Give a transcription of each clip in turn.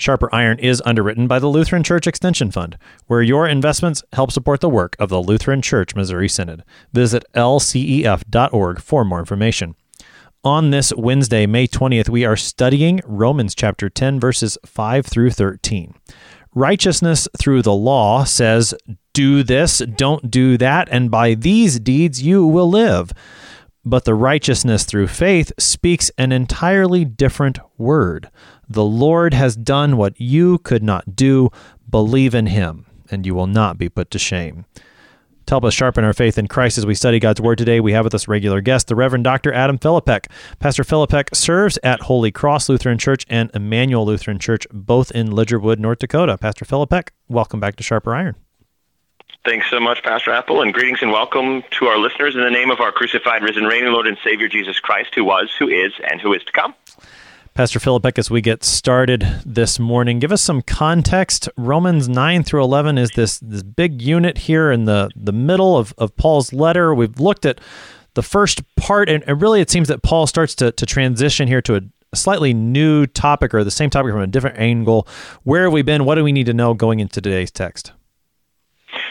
Sharper Iron is underwritten by the Lutheran Church Extension Fund, where your investments help support the work of the Lutheran Church Missouri Synod. Visit lcef.org for more information. On this Wednesday, May 20th, we are studying Romans chapter 10, verses 5 through 13. Righteousness through the law says, Do this, don't do that, and by these deeds you will live. But the righteousness through faith speaks an entirely different word. The Lord has done what you could not do. Believe in him, and you will not be put to shame. To help us sharpen our faith in Christ as we study God's Word today, we have with us regular guest, the Reverend Dr. Adam Philippek. Pastor Philippek serves at Holy Cross Lutheran Church and Emmanuel Lutheran Church, both in Lidgerwood, North Dakota. Pastor Philippek, welcome back to Sharper Iron. Thanks so much, Pastor Appel, and greetings and welcome to our listeners in the name of our crucified, risen, reigning Lord and Savior Jesus Christ, who was, who is, and who is to come. Pastor Philippek, as we get started this morning, give us some context. Romans 9 through 11 is this, this big unit here in the, the middle of, of Paul's letter. We've looked at the first part, and, and really it seems that Paul starts to, to transition here to a, a slightly new topic or the same topic from a different angle. Where have we been? What do we need to know going into today's text?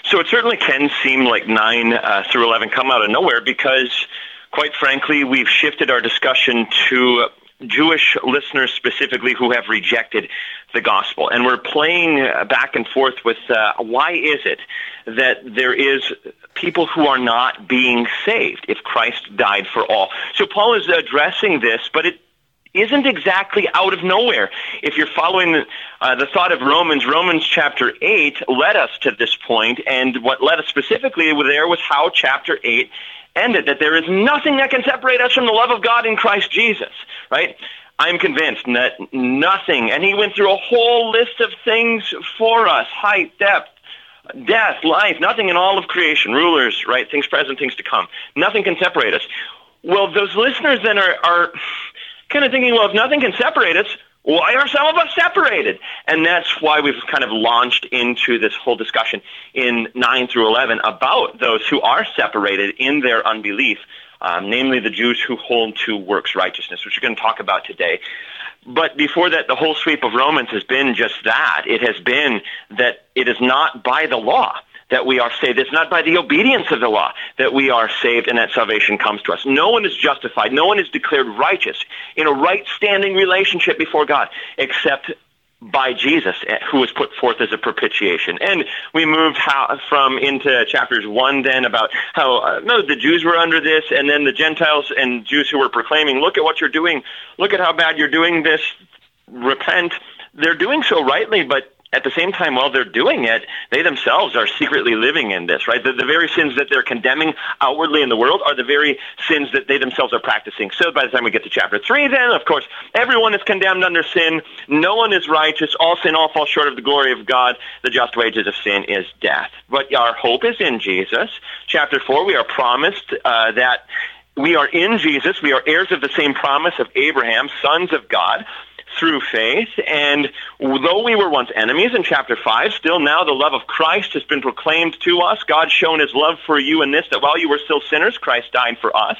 So it certainly can seem like 9 uh, through 11 come out of nowhere because, quite frankly, we've shifted our discussion to Jewish listeners specifically who have rejected the gospel. And we're playing uh, back and forth with uh, why is it that there is people who are not being saved if Christ died for all. So Paul is addressing this, but it isn't exactly out of nowhere. If you're following the, uh, the thought of Romans, Romans chapter 8 led us to this point, and what led us specifically there was how chapter 8 ended, that there is nothing that can separate us from the love of God in Christ Jesus, right? I'm convinced that nothing, and he went through a whole list of things for us, height, depth, death, life, nothing in all of creation, rulers, right, things present, things to come. Nothing can separate us. Well, those listeners then are, are kind of thinking, well, if nothing can separate us, why are some of us separated? And that's why we've kind of launched into this whole discussion in 9 through 11 about those who are separated in their unbelief, um, namely the Jews who hold to works righteousness, which we're going to talk about today. But before that, the whole sweep of Romans has been just that. It has been that it is not by the law that we are saved. It's not by the obedience of the law that we are saved and that salvation comes to us. No one is justified. No one is declared righteous in a right standing relationship before God except by Jesus, eh, who was put forth as a propitiation. And we moved how, from into chapters one then about how uh, no, the Jews were under this, and then the Gentiles and Jews who were proclaiming, look at what you're doing, look at how bad you're doing this, repent. They're doing so rightly, but at the same time, while they're doing it, they themselves are secretly living in this, right? The, the, very sins that they're condemning outwardly in the world are the very sins that they themselves are practicing. So by the time we get to chapter 3, then, of course, everyone is condemned under sin. No one is righteous. All sin, all fall short of the glory of God. The just wages of sin is death. But our hope is in Jesus. Chapter 4, we are promised uh, that we are in Jesus. We are heirs of the same promise of Abraham, sons of God through faith. And though we were once enemies in chapter 5, still now the love of Christ has been proclaimed to us. God shown his love for you in this, that while you were still sinners, Christ died for us.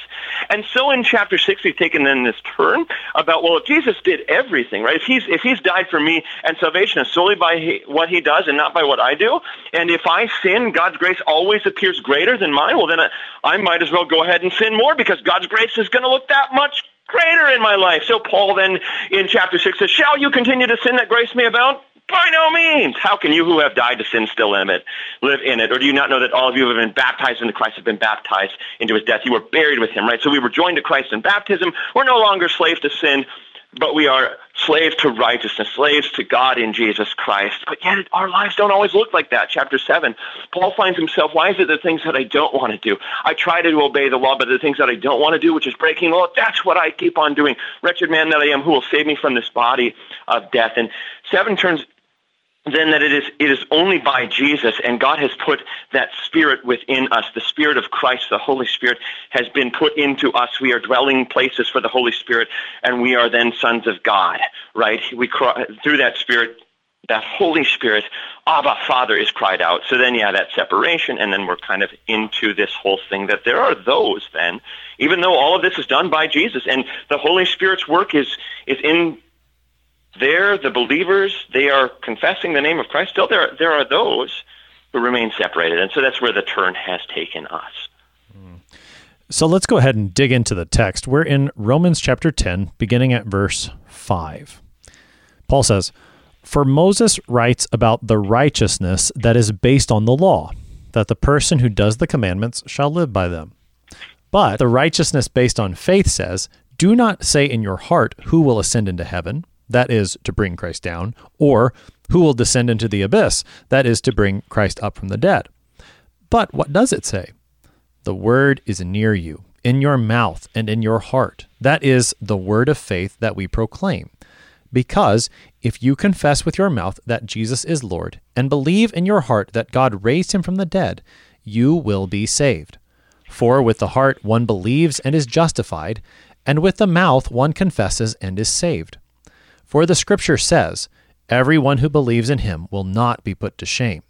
And so in chapter 6, we've taken then this turn about, well, if Jesus did everything, right? If he's, if he's died for me and salvation is solely by what he does and not by what I do, and if I sin, God's grace always appears greater than mine, well, then I, I might as well go ahead and sin more because God's grace is going to look that much greater in my life. So Paul then in chapter 6 says, Shall you continue to sin that grace may abound? By no means. How can you who have died to sin still in it, live in it? Or do you not know that all of you who have been baptized into Christ have been baptized into his death? You were buried with him, right? So we were joined to Christ in baptism. We're no longer slaves to sin but we are slaves to righteousness, slaves to God in Jesus Christ. But yet our lives don't always look like that. Chapter 7, Paul finds himself, why is it the things that I don't want to do? I try to obey the law, but the things that I don't want to do, which is breaking the law, that's what I keep on doing. Wretched man that I am, who will save me from this body of death? And 7 turns then that it is it is only by Jesus. And God has put that spirit within us. The spirit of Christ the Holy Spirit has been put into us. We are dwelling places for the Holy Spirit and we are then sons of God right? We through that spirit that Holy Spirit Abba Father is cried out. So then yeah that separation and then we're kind of into this whole thing that there are those then even though all of this is done by Jesus and the Holy Spirit's work is is in there, the believers, they are confessing the name of Christ. Still, there, there are those who remain separated. And so that's where the turn has taken us. Hmm. So let's go ahead and dig into the text. We're in Romans chapter 10, beginning at verse 5. Paul says, For Moses writes about the righteousness that is based on the law, that the person who does the commandments shall live by them. But the righteousness based on faith says, Do not say in your heart, Who will ascend into heaven? That is to bring Christ down, or who will descend into the abyss, that is to bring Christ up from the dead. But what does it say? The word is near you, in your mouth and in your heart. That is the word of faith that we proclaim. Because if you confess with your mouth that Jesus is Lord and believe in your heart that God raised him from the dead, you will be saved. For with the heart one believes and is justified, and with the mouth one confesses and is saved. For the Scripture says, Everyone who believes in him will not be put to shame.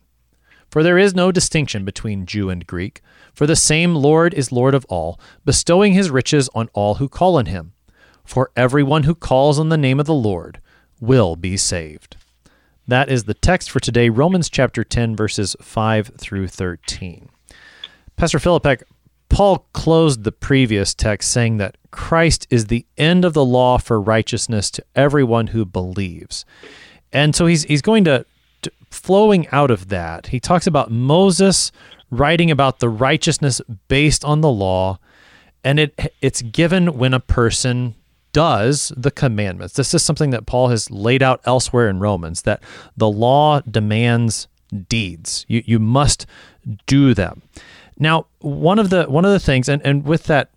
For there is no distinction between Jew and Greek, for the same Lord is Lord of all, bestowing his riches on all who call on him. For everyone who calls on the name of the Lord will be saved. That is the text for today, Romans chapter 10, verses 5 through 13. Pastor Philippek, Paul closed the previous text saying that Christ is the end of the law for righteousness to everyone who believes. And so he's he's going to, to flowing out of that. He talks about Moses writing about the righteousness based on the law and it it's given when a person does the commandments. This is something that Paul has laid out elsewhere in Romans that the law demands deeds. You you must do them. Now, one of the one of the things, and, and with that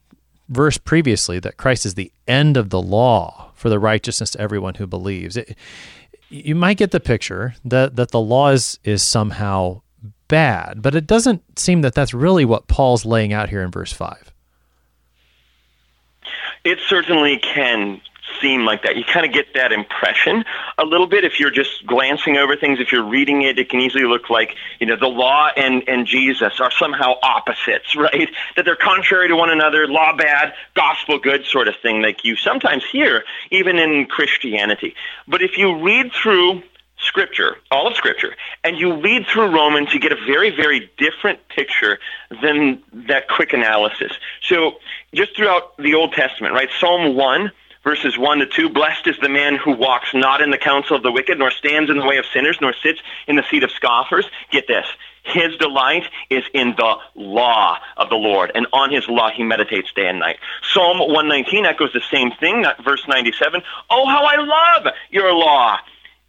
verse previously, that Christ is the end of the law for the righteousness to everyone who believes, it, you might get the picture that that the law is is somehow bad, but it doesn't seem that that's really what Paul's laying out here in verse five. It certainly can seem like that. You kind of get that impression a little bit if you're just glancing over things. If you're reading it, it can easily look like, you know, the law and, and Jesus are somehow opposites, right? That they're contrary to one another, law bad, gospel good sort of thing, like you sometimes hear even in Christianity. But if you read through Scripture, all of Scripture, and you read through Romans, you get a very, very different picture than that quick analysis. So, just throughout the Old Testament, right? Psalm 1 verses 1 to 2 Blessed is the man who walks not in the counsel of the wicked, nor stands in the way of sinners, nor sits in the seat of scoffers. Get this. His delight is in the law of the Lord, and on his law he meditates day and night. Psalm 119 echoes the same thing, verse 97. Oh, how I love your law!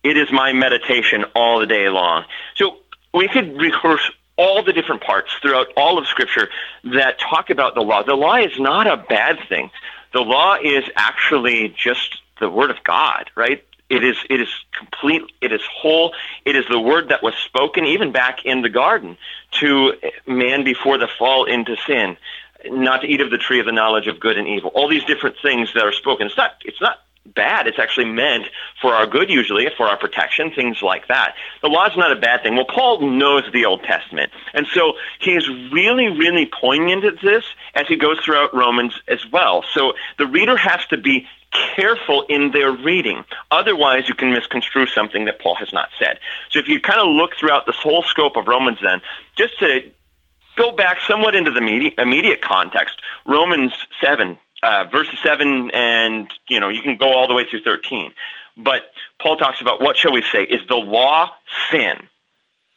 It is my meditation all the day long. So we could rehearse all the different parts throughout all of Scripture that talk about the law. The law is not a bad thing the law is actually just the word of God, right? It is it is complete. It is whole. It is the word that was spoken even back in the garden to man before the fall into sin, not to eat of the tree of the knowledge of good and evil. All these different things that are spoken. It's not. It's not bad. It's actually meant for our good, usually, for our protection, things like that. The law is not a bad thing. Well, Paul knows the Old Testament. And so he is really, really poignant at this as he goes throughout Romans as well. So the reader has to be careful in their reading. Otherwise, you can misconstrue something that Paul has not said. So if you kind of look throughout this whole scope of Romans, then, just to go back somewhat into the immediate, context, Romans 7 uh, verses 7 and, you know, you can go all the way through 13. But Paul talks about what shall we say? Is the law sin?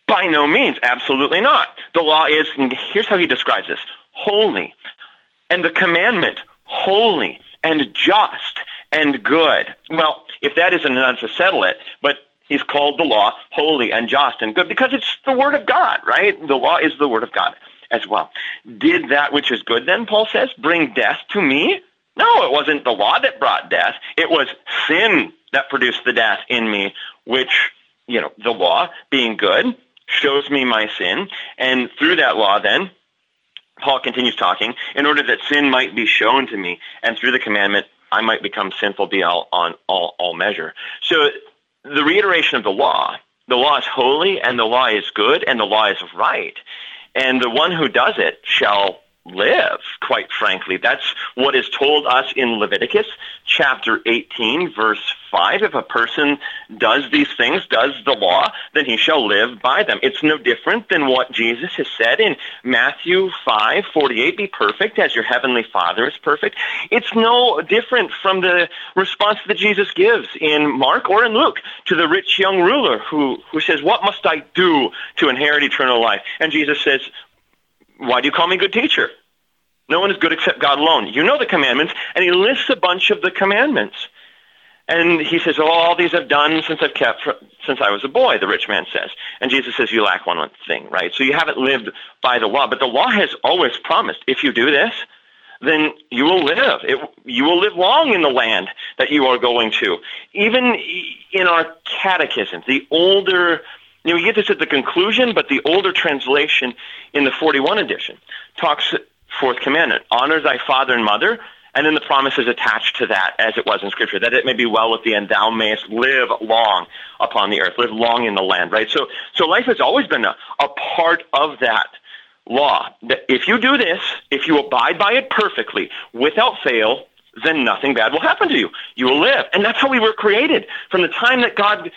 By no means, absolutely not. The law is, here's how he describes this holy. And the commandment, holy and just and good. Well, if that isn't enough to settle it, but he's called the law holy and just and good because it's the word of God, right? The law is the word of God as well. Did that which is good, then, Paul says, bring death to me? No, it wasn't the law that brought death. It was sin that produced the death in me, which you know, the law being good shows me my sin, and through that law, then Paul continues talking, in order that sin might be shown to me, and through the commandment I might become sinful beyond all, all, all measure. So the reiteration of the law, the law is holy, and the law is good, and the law is right, and the one who does it shall live, quite frankly. That's what is told us in Leviticus chapter 18, verse 5. If a person does these things, does the law, then he shall live by them. It's no different than what Jesus has said in Matthew 5, 48, be perfect as your heavenly Father is perfect. It's no different from the response that Jesus gives in Mark or in Luke to the rich young ruler who, who says, What must I do to inherit eternal life? And Jesus says, why do you call me good teacher? No one is good except God alone. You know the commandments, and he lists a bunch of the commandments. And he says, oh, all these I've done since I've kept since I was a boy, the rich man says. And Jesus says, you lack one thing, right? So you haven't lived by the law. But the law has always promised, if you do this, then you will live. It, you will live long in the land that you are going to. Even in our catechism, the older you we get this at the conclusion, but the older translation in the 41 edition talks fourth commandment, honor thy father and mother, and then the promise is attached to that as it was in scripture, that it may be well with thee and thou mayest live long upon the earth, live long in the land, right? So, so life has always been a, a part of that law. That if you do this, if you abide by it perfectly, without fail, then nothing bad will happen to you. You will live. And that's how we were created. From the time that God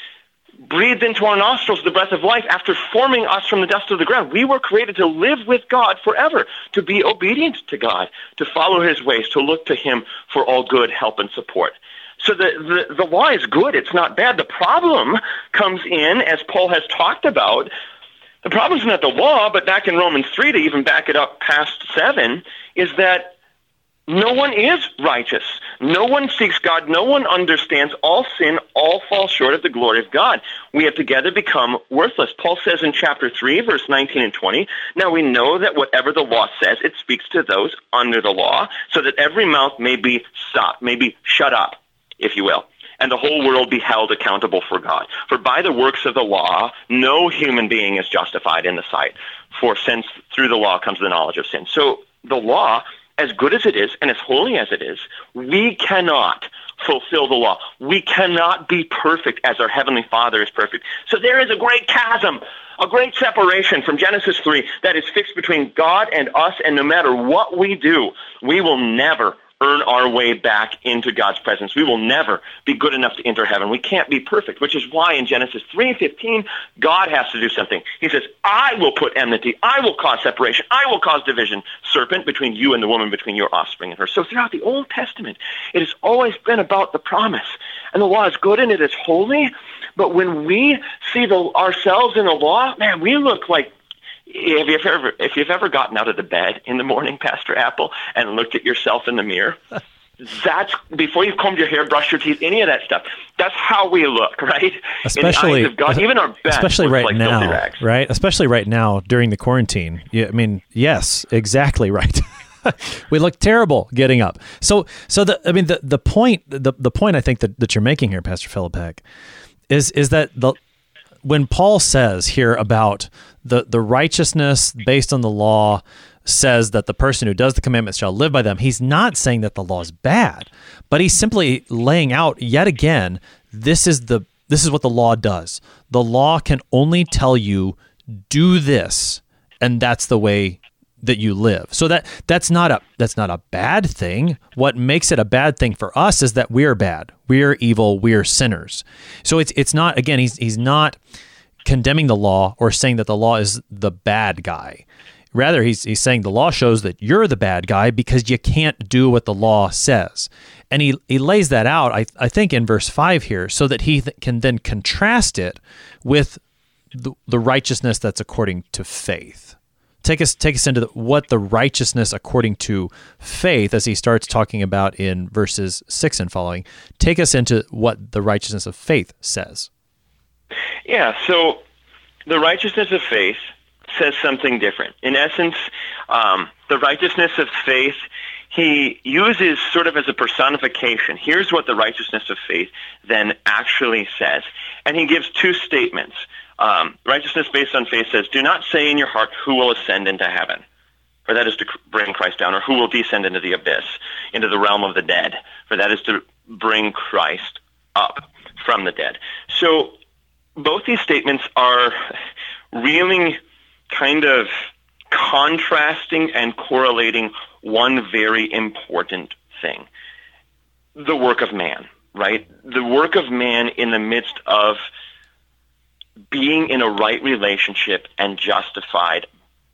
breathed into our nostrils the breath of life after forming us from the dust of the ground. We were created to live with God forever, to be obedient to God, to follow his ways, to look to him for all good help and support. So the, the, the law is good, it's not bad. The problem comes in, as Paul has talked about, the problem is not the law, but back in Romans 3, to even back it up past 7, is that no one is righteous. No one seeks God. No one understands. All sin, all fall short of the glory of God. We have together become worthless. Paul says in chapter 3, verse 19 and 20, Now we know that whatever the law says, it speaks to those under the law, so that every mouth may be stopped, may be shut up, if you will and the whole world be held accountable for God. For by the works of the law, no human being is justified in the sight, for since through the law comes the knowledge of sin. So the law as good as it is and as holy as it is, we cannot fulfill the law. We cannot be perfect as our Heavenly Father is perfect. So there is a great chasm, a great separation from Genesis 3 that is fixed between God and us, and no matter what we do, we will never earn our way back into God's presence. We will never be good enough to enter heaven. We can't be perfect, which is why in Genesis 3:15 God has to do something. He says, "I will put enmity. I will cause separation. I will cause division, serpent between you and the woman, between your offspring and her." So throughout the Old Testament, it has always been about the promise. And the law is good and it is holy, but when we see the, ourselves in the law, man, we look like have you've ever if you've ever gotten out of the bed in the morning, Pastor Appel, and looked at yourself in the mirror? that's before you've combed your hair, brushed your teeth, any of that stuff. That's how we look, right? Especially, God, even our especially right like now, right? Especially right now during the quarantine. Yeah, I mean, yes, exactly right. we look terrible getting up. So, so the I mean the the point the the point I think that, that you're making here, Pastor Philip is is that the when Paul says here about the the righteousness based on the law says that the person who does the commandments shall live by them, he's not saying that the law is bad, but he's simply laying out yet again this is the this is what the law does. The law can only tell you do this and that's the way that you live. So that that's not a that's not a bad thing. What makes it a bad thing for us is that we're bad. We're evil, we're sinners. So it's it's not again he's he's not condemning the law or saying that the law is the bad guy. Rather, he's, he's saying the law shows that you're the bad guy because you can't do what the law says. And he, he lays that out, I, I think, in verse 5 here, so that he th- can then contrast it with the, the righteousness that's according to faith take us take us into the, what the righteousness according to faith as he starts talking about in verses 6 and following take us into what the righteousness of faith says yeah so the righteousness of faith says something different in essence um, the righteousness of faith he uses sort of as a personification. Here's what the righteousness of faith then actually says. And he gives two statements. Um, righteousness based on faith says, Do not say in your heart, Who will ascend into heaven? For that is to bring Christ down, or who will descend into the abyss, into the realm of the dead? For that is to bring Christ up from the dead. So both these statements are reeling kind of contrasting and correlating one very important thing the work of man, right? The work of man in the midst of being in a right relationship and justified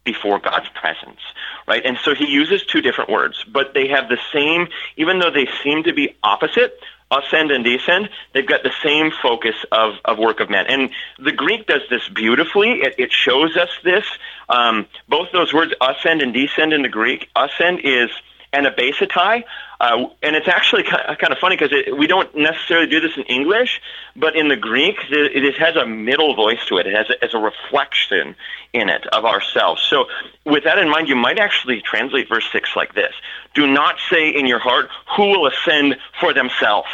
before God's presence, right? And so he uses two different words, but they have the same, even though they seem to be opposite, ascend and descend, they've got the same focus of, of work of man. And the Greek does this beautifully. It, it shows us this. Um, both those words, ascend and descend in the Greek, ascend is anabasetai, uh, and it's actually kind of funny because we don't necessarily do this in English, but in the Greek, it, it has a middle voice to it. It has a, has a reflection in it of ourselves. So, with that in mind, you might actually translate verse 6 like this Do not say in your heart, Who will ascend for themselves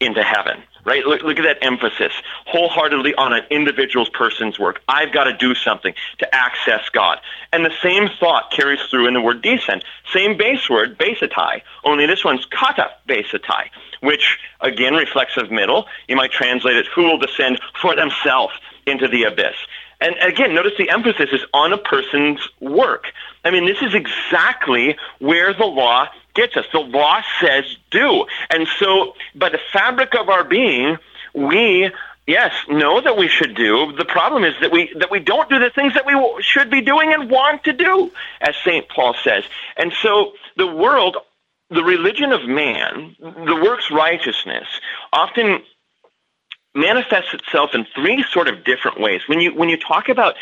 into heaven? Right? Look, look at that emphasis wholeheartedly on an individual's person's work. I've got to do something to access God. And the same thought carries through in the word descent. Same base word, basetai, only this one's kata basetai, which again reflects of middle. You might translate it, who will descend for themselves into the abyss. And again, notice the emphasis is on a person's work. I mean, this is exactly where the law gets us. The law says do. And so, by the fabric of our being, we yes know that we should do. The problem is that we that we don't do the things that we should be doing and want to do, as Saint Paul says. And so, the world, the religion of man, the works righteousness, often manifests itself in three sort of different ways. When you when you talk about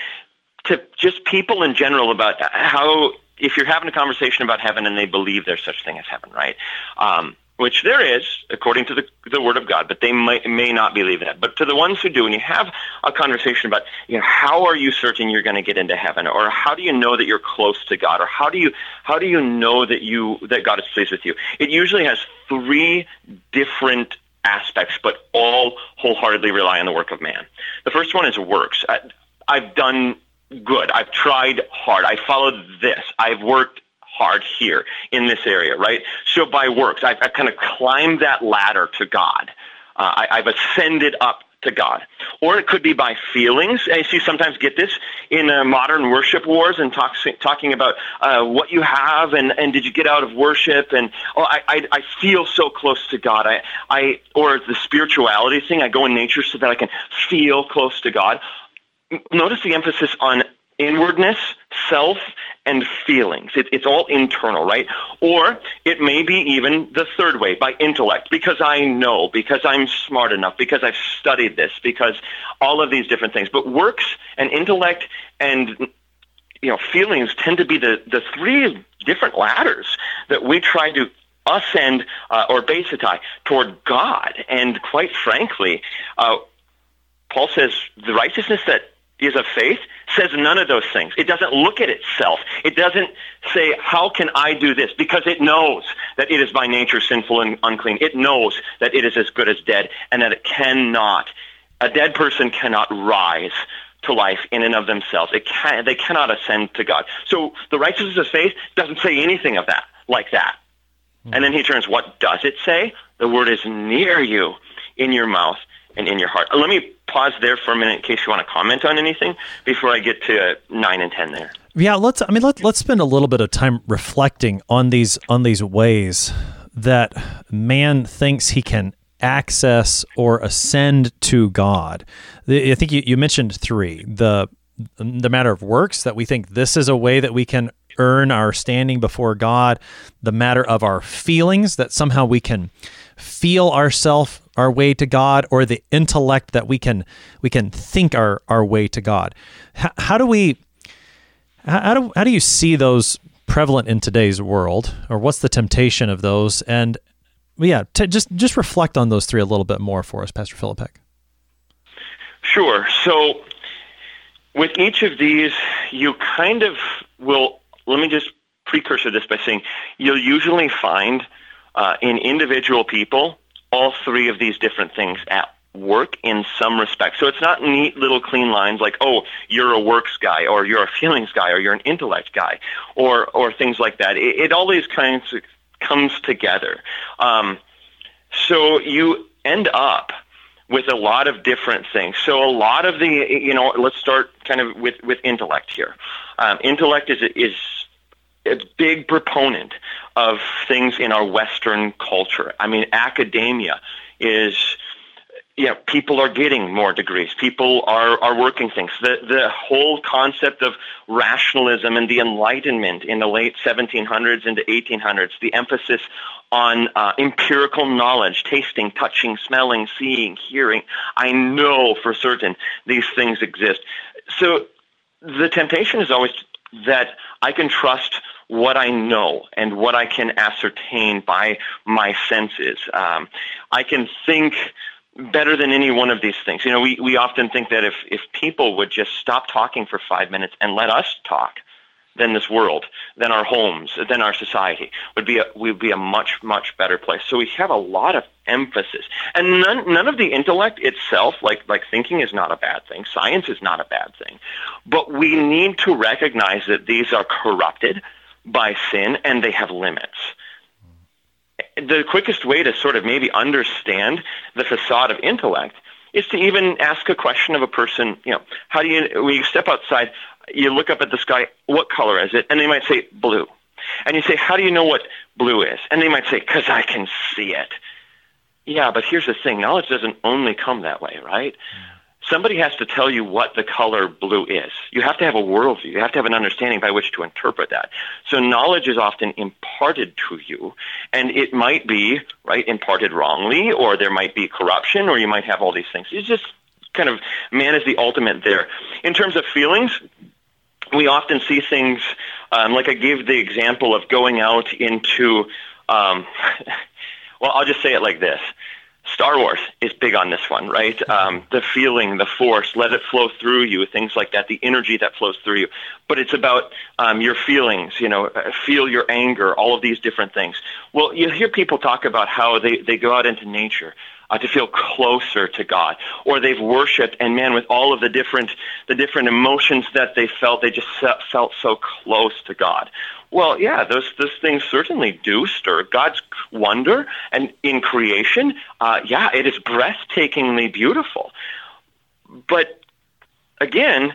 to just people in general about how if you're having a conversation about heaven and they believe there's such thing as heaven, right? Um, which there is, according to the, the Word of God, but they may, may not believe that. But to the ones who do, when you have a conversation about, you know, how are you certain you're going to get into heaven, or how do you know that you're close to God, or how do you how do you know that you that God is pleased with you? It usually has three different aspects, but all wholeheartedly rely on the work of man. The first one is works. I, I've done good. I've tried hard. I followed this. I've worked hard here in this area, right? So by works, I've, I've kind of climbed that ladder to God. Uh, I, I've ascended up to God. Or it could be by feelings. I see sometimes get this in uh, modern worship wars and talk, talking about uh, what you have and, and did you get out of worship and oh I, I, I feel so close to God. I, I or the spirituality thing. I go in nature so that I can feel close to God notice the emphasis on inwardness, self, and feelings. It, it's all internal, right? Or it may be even the third way, by intellect, because I know, because I'm smart enough, because I've studied this, because all of these different things. But works and intellect and you know feelings tend to be the, the three different ladders that we try to ascend uh, or basetai toward God. And quite frankly, uh, Paul says the righteousness that is of faith says none of those things. It doesn't look at itself. It doesn't say, How can I do this? Because it knows that it is by nature sinful and unclean. It knows that it is as good as dead and that it cannot, a dead person cannot rise to life in and of themselves. It can, they cannot ascend to God. So the righteousness of faith doesn't say anything of that, like that. Mm-hmm. And then he turns, What does it say? The word is near you, in your mouth and in your heart. Uh, let me pause there for a minute in case you want to comment on anything before I get to uh, nine and ten there. Yeah, let's. I mean, let let's spend a little bit of time reflecting on these on these ways that man thinks he can access or ascend to God. I think you, you mentioned three. The the matter of works that we think this is a way that we can earn our standing before God. The matter of our feelings that somehow we can feel ourself our way to God or the intellect that we can we can think our our way to God. How, how do we how do how do you see those prevalent in today's world or what's the temptation of those and yeah, t- just just reflect on those three a little bit more for us, Pastor Philippek. Sure. So with each of these, you kind of will. Let me just precursor this by saying you'll usually find uh, in individual people all three of these different things at work in some respect. So it's not neat little clean lines like, oh, you're a works guy, or you're a feelings guy, or you're an intellect guy, or or things like that. It, it always kind of comes together. Um, so you end up with a lot of different things. So a lot of the, you know, let's start kind of with with intellect here. Um, intellect is is a big proponent of things in our Western culture. I mean, academia is you know, people are getting more degrees. People are, are working things. The, the whole concept of rationalism and the Enlightenment in the late 1700s into 1800s, the emphasis on uh, empirical knowledge, tasting, touching, smelling, seeing, hearing. I know for certain these things exist. So the temptation is always that I can trust what I know and what I can ascertain by my senses. Um, I can think better than any one of these things. You know, we, we often think that if, if people would just stop talking for five minutes and let us talk, then this world, then our homes, then our society would be a, would be a much, much better place. So we have a lot of emphasis. And none, none of the intellect itself, like, like thinking is not a bad thing. Science is not a bad thing. But we need to recognize that these are corrupted by sin and they have limits the quickest way to sort of maybe understand the facade of intellect is to even ask a question of a person, you know, how do you, when you step outside, you look up at the sky, what color is it? And they might say blue. And you say, how do you know what blue is? And they might say, because I can see it. Yeah, but here's the thing knowledge doesn't only come that way, right? Somebody has to tell you what the color blue is. You have to have a worldview. You have to have an understanding by which to interpret that. So knowledge is often imparted to you, and it might be right imparted wrongly, or there might be corruption, or you might have all these things. It's just kind of man is the ultimate there. In terms of feelings, we often see things um, like I gave the example of going out into. Um, well, I'll just say it like this Star Wars is big on this one, right? Um, the feeling, the force, let it flow through you, things like that, the energy that flows through you. But it's about um, your feelings, you know, uh, feel your anger, all of these different things. Well, you hear people talk about how they, they go out into nature uh, to feel closer to God, or they've worshipped, and man, with all of the different the different emotions that they felt, they just felt so close to God. Well, yeah, those those things certainly do stir God's wonder, and in creation, uh, yeah, it is breathtakingly beautiful. But again,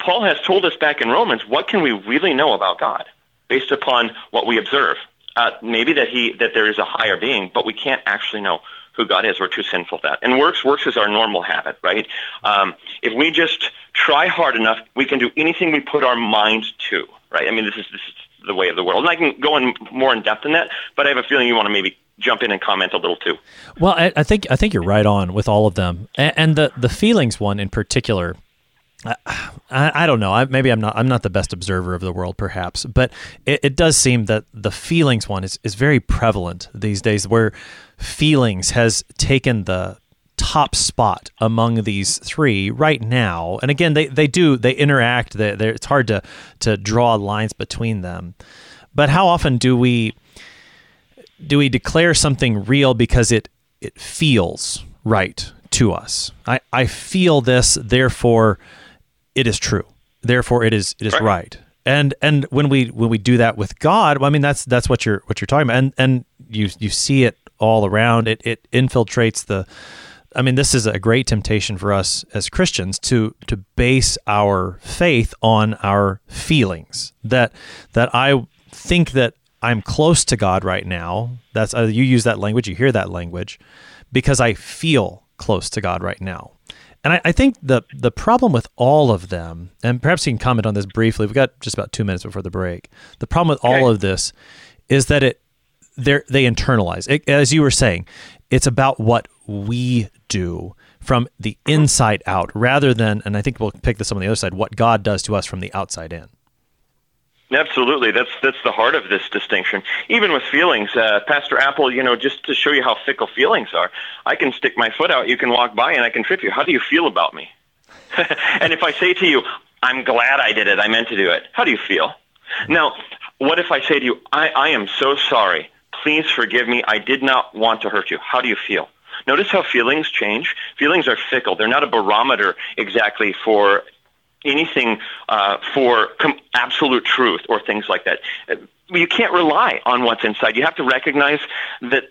Paul has told us back in Romans, what can we really know about God based upon what we observe? Uh, maybe that he that there is a higher being, but we can't actually know who God is. We're too sinful for that. And works works is our normal habit, right? Um, if we just try hard enough, we can do anything we put our mind to, right? I mean, this is this is the way of the world. And I can go in more in depth in that, but I have a feeling you want to maybe jump in and comment a little too. Well, I, I think I think you're right on with all of them, and, and the the feelings one in particular. I, I, don't know. I, maybe I'm not. I'm not the best observer of the world, perhaps, but it, it does seem that the feelings one is, is very prevalent these days, where feelings has taken the top spot among these three right now. And again, they, they do they interact. They, it's hard to to draw lines between them. But how often do we do we declare something real because it it feels right to us? I, I feel this, therefore it is true. Therefore it is it is right. right. And and when we when we do that with God, I mean that's that's what you're what you're talking about. And and you you see it all around. It it infiltrates the I mean, this is a great temptation for us as Christians to to base our faith on our feelings. That that I think that I'm close to God right now. That's uh, you use that language, you hear that language, because I feel close to God right now. And I, I think the the problem with all of them, and perhaps you can comment on this briefly. We've got just about two minutes before the break. The problem with okay. all of this is that it they they internalize. It, as you were saying, it's about what we do from the inside out rather than, and I think we'll pick this up on the other side, what God does to us from the outside in. Absolutely, that's that's the heart of this distinction. Even with feelings, uh, Pastor Appel, you know, just to show you how fickle feelings are, I can stick my foot out, you can walk by, and I can trip you. How do you feel about me? and if I say to you, "I'm glad I did it, I meant to do it," how do you feel? Now, What if I say to you, I, I am so sorry. Please forgive me. I did not want to hurt you. How do you feel? Notice how feelings change. Feelings are fickle. They're not a barometer exactly for anything uh, for com- absolute truth or things like that. You can't rely on what's inside. You have to recognize that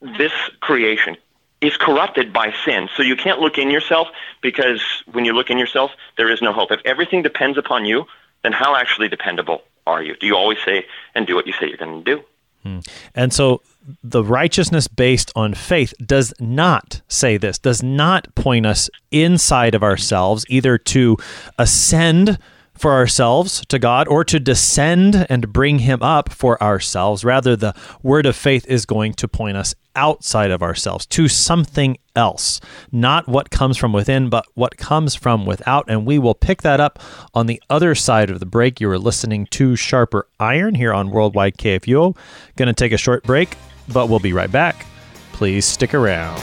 this creation is corrupted by sin. So you can't look in yourself because when you look in yourself, there is no hope. If everything depends upon you, then how actually dependable are you? Do you always say and do what you say you're going to do? Hmm. And so the righteousness based on faith does not say this, does not point us inside of ourselves, either to ascend for ourselves to God or to descend and bring Him up for ourselves. Rather, the word of faith is going to point us outside of ourselves to something else, not what comes from within, but what comes from without. And we will pick that up on the other side of the break. You are listening to Sharper Iron here on Worldwide KFUO. Going to take a short break, but we'll be right back. Please stick around.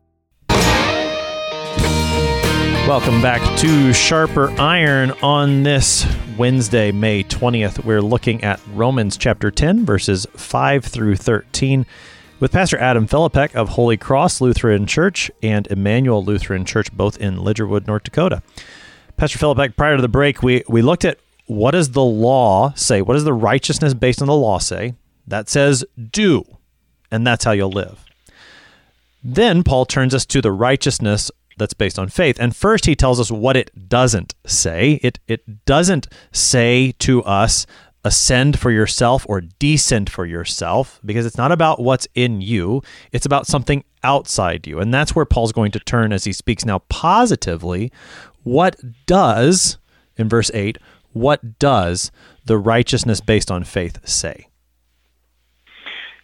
Welcome back to Sharper Iron. On this Wednesday, May 20th, we're looking at Romans chapter 10, verses 5 through 13, with Pastor Adam Philippek of Holy Cross Lutheran Church and Emmanuel Lutheran Church, both in Lidgerwood, North Dakota. Pastor Philippek, prior to the break, we, we looked at what does the law say? What does the righteousness based on the law say? That says do, and that's how you'll live. Then Paul turns us to the righteousness that's based on faith. And first, he tells us what it doesn't say. It, it doesn't say to us, ascend for yourself or descend for yourself, because it's not about what's in you, it's about something outside you. And that's where Paul's going to turn as he speaks now positively. What does, in verse 8, what does the righteousness based on faith say?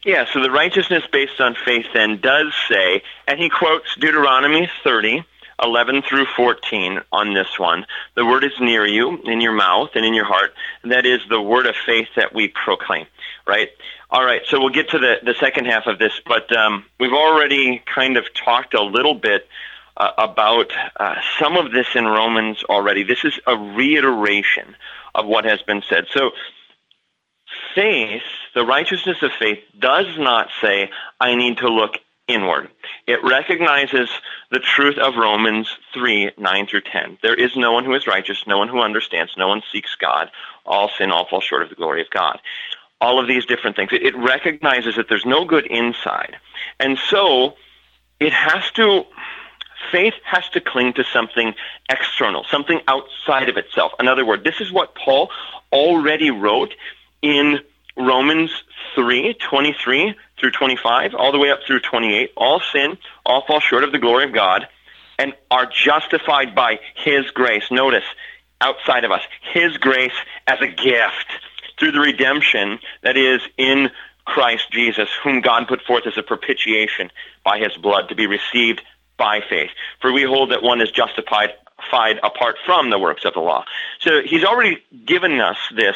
Yeah, so the righteousness based on faith then does say, and he quotes Deuteronomy 30, 11 through 14 on this one. The word is near you, in your mouth and in your heart. That is the word of faith that we proclaim, right? All right, so we'll get to the, the second half of this, but um, we've already kind of talked a little bit uh, about uh, some of this in Romans already. This is a reiteration of what has been said. So faith, the righteousness of faith, does not say, I need to look inward. It recognizes the truth of Romans 3 9 through 10. There is no one who is righteous, no one who understands, no one seeks God. All sin, all fall short of the glory of God. All of these different things. It, it recognizes that there's no good inside. And so it has to faith has to cling to something external, something outside of itself. In other words, this is what Paul already wrote in Romans 3, 23 through 25, all the way up through 28. All sin, all fall short of the glory of God, and are justified by His grace. Notice, outside of us, His grace as a gift through the redemption that is in Christ Jesus, whom God put forth as a propitiation by His blood to be received by faith. For we hold that one is justified apart from the works of the law. So He's already given us this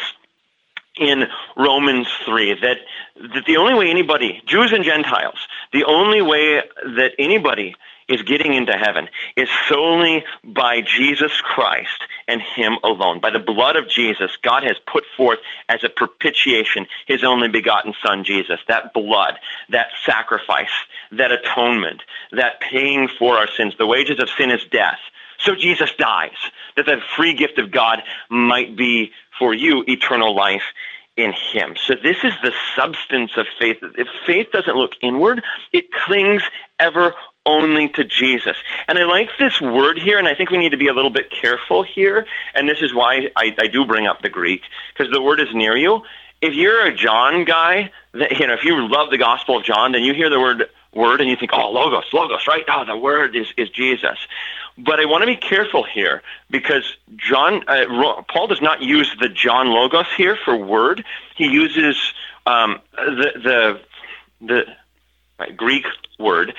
in Romans 3 that, that the only way anybody, Jews and Gentiles, the only way that anybody is getting into heaven is solely by Jesus Christ and Him alone. By the blood of Jesus, God has put forth as a propitiation His only begotten Son, Jesus. That blood, that sacrifice, that atonement, that paying for our sins. The wages of sin is death. So Jesus dies, that the free gift of God might be for you eternal life in him. So this is the substance of faith. If faith doesn't look inward, it clings ever only to Jesus. And I like this word here, and I think we need to be a little bit careful here. And this is why I, I do bring up the Greek, because the word is near you. If you're a John guy, that, you know, if you love the Gospel of John, then you hear the word word and you think, oh, logos, logos, right? Oh, the word is, is Jesus. But I want to be careful here because John, uh, Paul does not use the John logos here for word. He uses um, the the the Greek word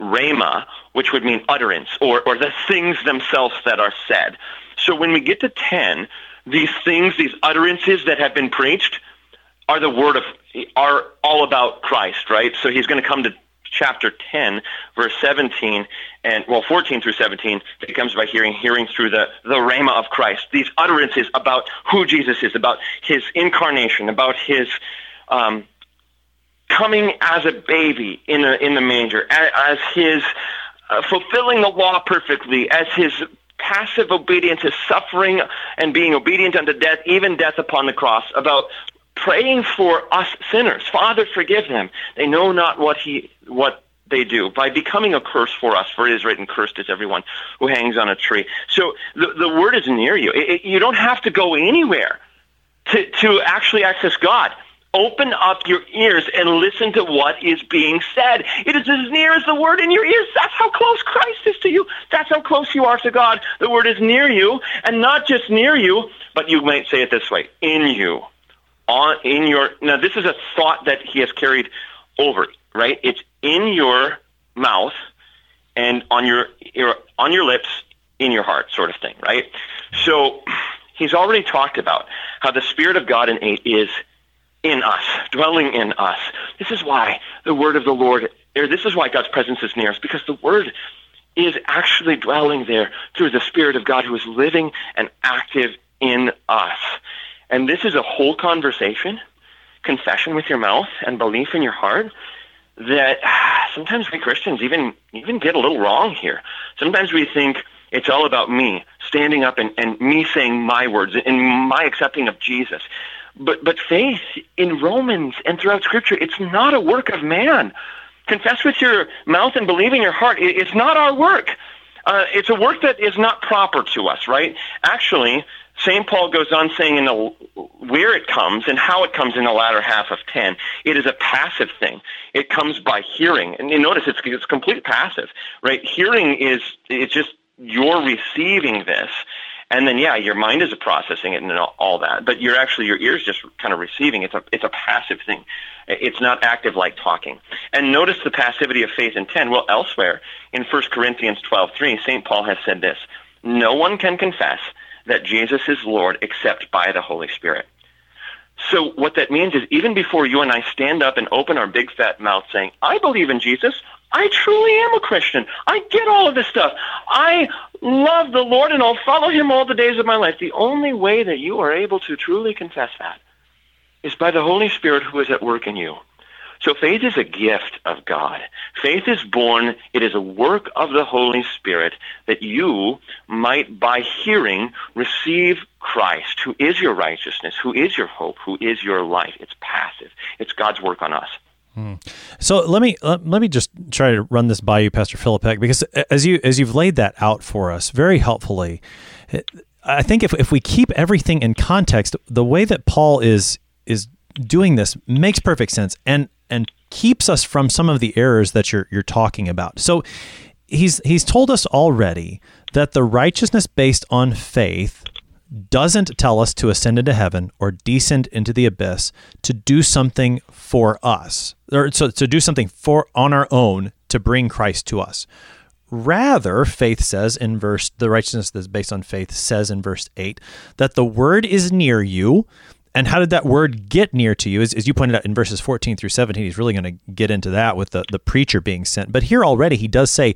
rhema, which would mean utterance or, or the things themselves that are said. So when we get to 10, these things, these utterances that have been preached are the word of, are all about Christ, right? So he's going to come to chapter 10, verse 17, and well, 14 through 17, it comes by hearing, hearing through the, the rhema of Christ. These utterances about who Jesus is, about his incarnation, about his um, coming as a baby in, a, in the manger, as, as his uh, fulfilling the law perfectly, as his passive obedience, his suffering and being obedient unto death, even death upon the cross, about praying for us sinners. Father, forgive them. They know not what he what they do by becoming a curse for us. For it is written, "Cursed is everyone who hangs on a tree." So the the word is near you. It, it, you don't have to go anywhere to to actually access God. Open up your ears and listen to what is being said. It is as near as the word in your ears. That's how close Christ is to you. That's how close you are to God. The word is near you, and not just near you, but you might say it this way in you on in your now this is a thought that he has carried over right? It's in your mouth and on your, on your lips in your heart sort of thing right? So he's already talked about how the spirit of god is in us dwelling in us. This is why the word of the lord or this is why god's presence is near us because the word is actually dwelling there through the spirit of god who is living and active in us and this is a whole conversation, confession with your mouth and belief in your heart that sometimes we Christians even even get a little wrong here. Sometimes we think it's all about me standing up and, and me saying my words and my accepting of Jesus. But but faith in Romans and throughout Scripture, it's not a work of man. Confess with your mouth and believe in your heart. It's not our work. Uh, it's a work that is not proper to us, right? Actually, St. Paul goes on saying in the where it comes and how it comes in the latter half of 10. It is a passive thing. It comes by hearing. And you notice it's, it's complete passive, right? Hearing is, it's just you're receiving this. And then, yeah, your mind is processing it and all that, but you're actually, your ears just kind of receiving. It's a, it's a passive thing. It's not active like talking. And notice the passivity of faith in 10. Well, elsewhere in 1 Corinthians 12.3, St. Paul has said this, no one can confess that Jesus is Lord except by the Holy Spirit. So what that means is even before you and I stand up and open our big fat mouth saying, I believe in Jesus, I truly am a Christian. I get all of this stuff. I love the Lord and I'll follow him all the days of my life. The only way that you are able to truly confess that is by the Holy Spirit who is at work in you. So faith is a gift of God. Faith is born, it is a work of the Holy Spirit that you might, by hearing, receive Christ, who is your righteousness, who is your hope, who is your life. It's passive. It's God's work on us. Hmm. So let me let, let me just try to run this by you, Pastor Philippek, because as you as you've laid that out for us very helpfully, I think if if we keep everything in context, the way that Paul is is doing this makes perfect sense and keeps us from some of the errors that you're you're talking about. So he's he's told us already that the righteousness based on faith doesn't tell us to ascend into heaven or descend into the abyss to do something for us or so to do something for on our own to bring Christ to us. Rather, faith says in verse the righteousness that's based on faith says in verse 8 that the word is near you and how did that word get near to you? As, as you pointed out in verses 14 through 17, he's really going to get into that with the, the preacher being sent. But here already, he does say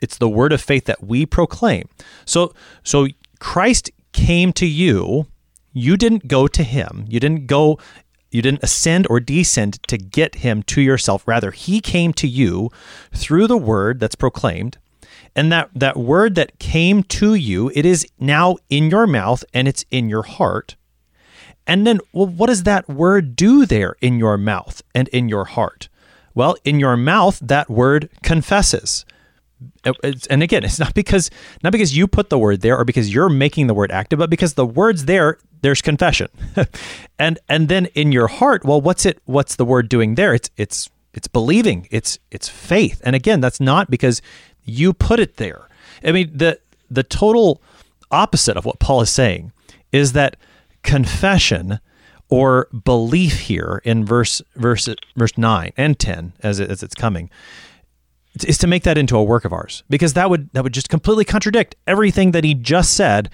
it's the word of faith that we proclaim. So, so Christ came to you. You didn't go to him. You didn't go, you didn't ascend or descend to get him to yourself. Rather, he came to you through the word that's proclaimed. And that, that word that came to you, it is now in your mouth and it's in your heart and then, well, what does that word do there in your mouth and in your heart? Well, in your mouth, that word confesses. Uh, and again, it's not because not because you put the word there or because you're making the word active, but because the word's there. There's confession, and and then in your heart, well, what's it? What's the word doing there? It's it's it's believing. It's it's faith. And again, that's not because you put it there. I mean, the the total opposite of what Paul is saying is that confession or belief here in verse verse verse 9 and 10 as, it, as it's coming is to make that into a work of ours. Because that would that would just completely contradict everything that he just said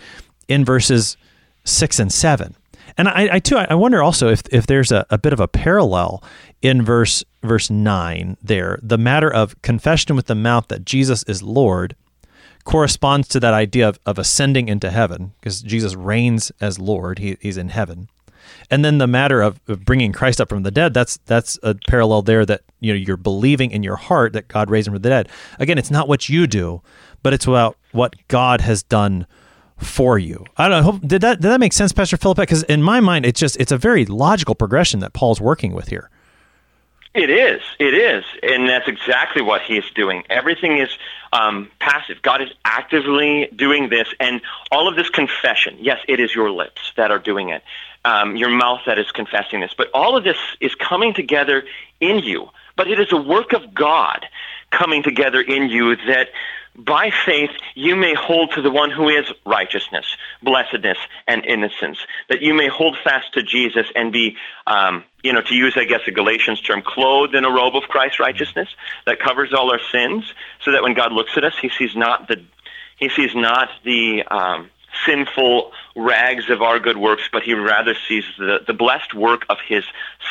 in verses 6 and 7 and I, I too I wonder also if if there's a, a bit of a parallel in verse verse 9 there. The matter of confession with the mouth that Jesus is Lord corresponds to that idea of, of ascending into heaven because Jesus reigns as Lord. He, he's in heaven. And then the matter of, of, bringing Christ up from the dead that's that's a parallel there that you know you're believing in your heart that God raised him from the dead. Again it's not what you do but it's about what God has done for you. I don't know did that did that make sense Pastor Philip because in my mind it's just it's a very logical progression that Paul's working with here it is. It is. And that's exactly what he is doing. Everything is um, passive. God is actively doing this. And all of this confession, yes, it is your lips that are doing it, um, your mouth that is confessing this. But all of this is coming together in you. But it is a work of God coming together in you that by faith you may hold to the one who is righteousness, blessedness, and innocence, that you may hold fast to Jesus and be, um, you know, to use, I guess, a Galatians term, clothed in a robe of Christ's righteousness that covers all our sins, so that when God looks at us, he sees not the, he sees not the, um, sinful rags of our good works, but he rather sees the, the blessed work of his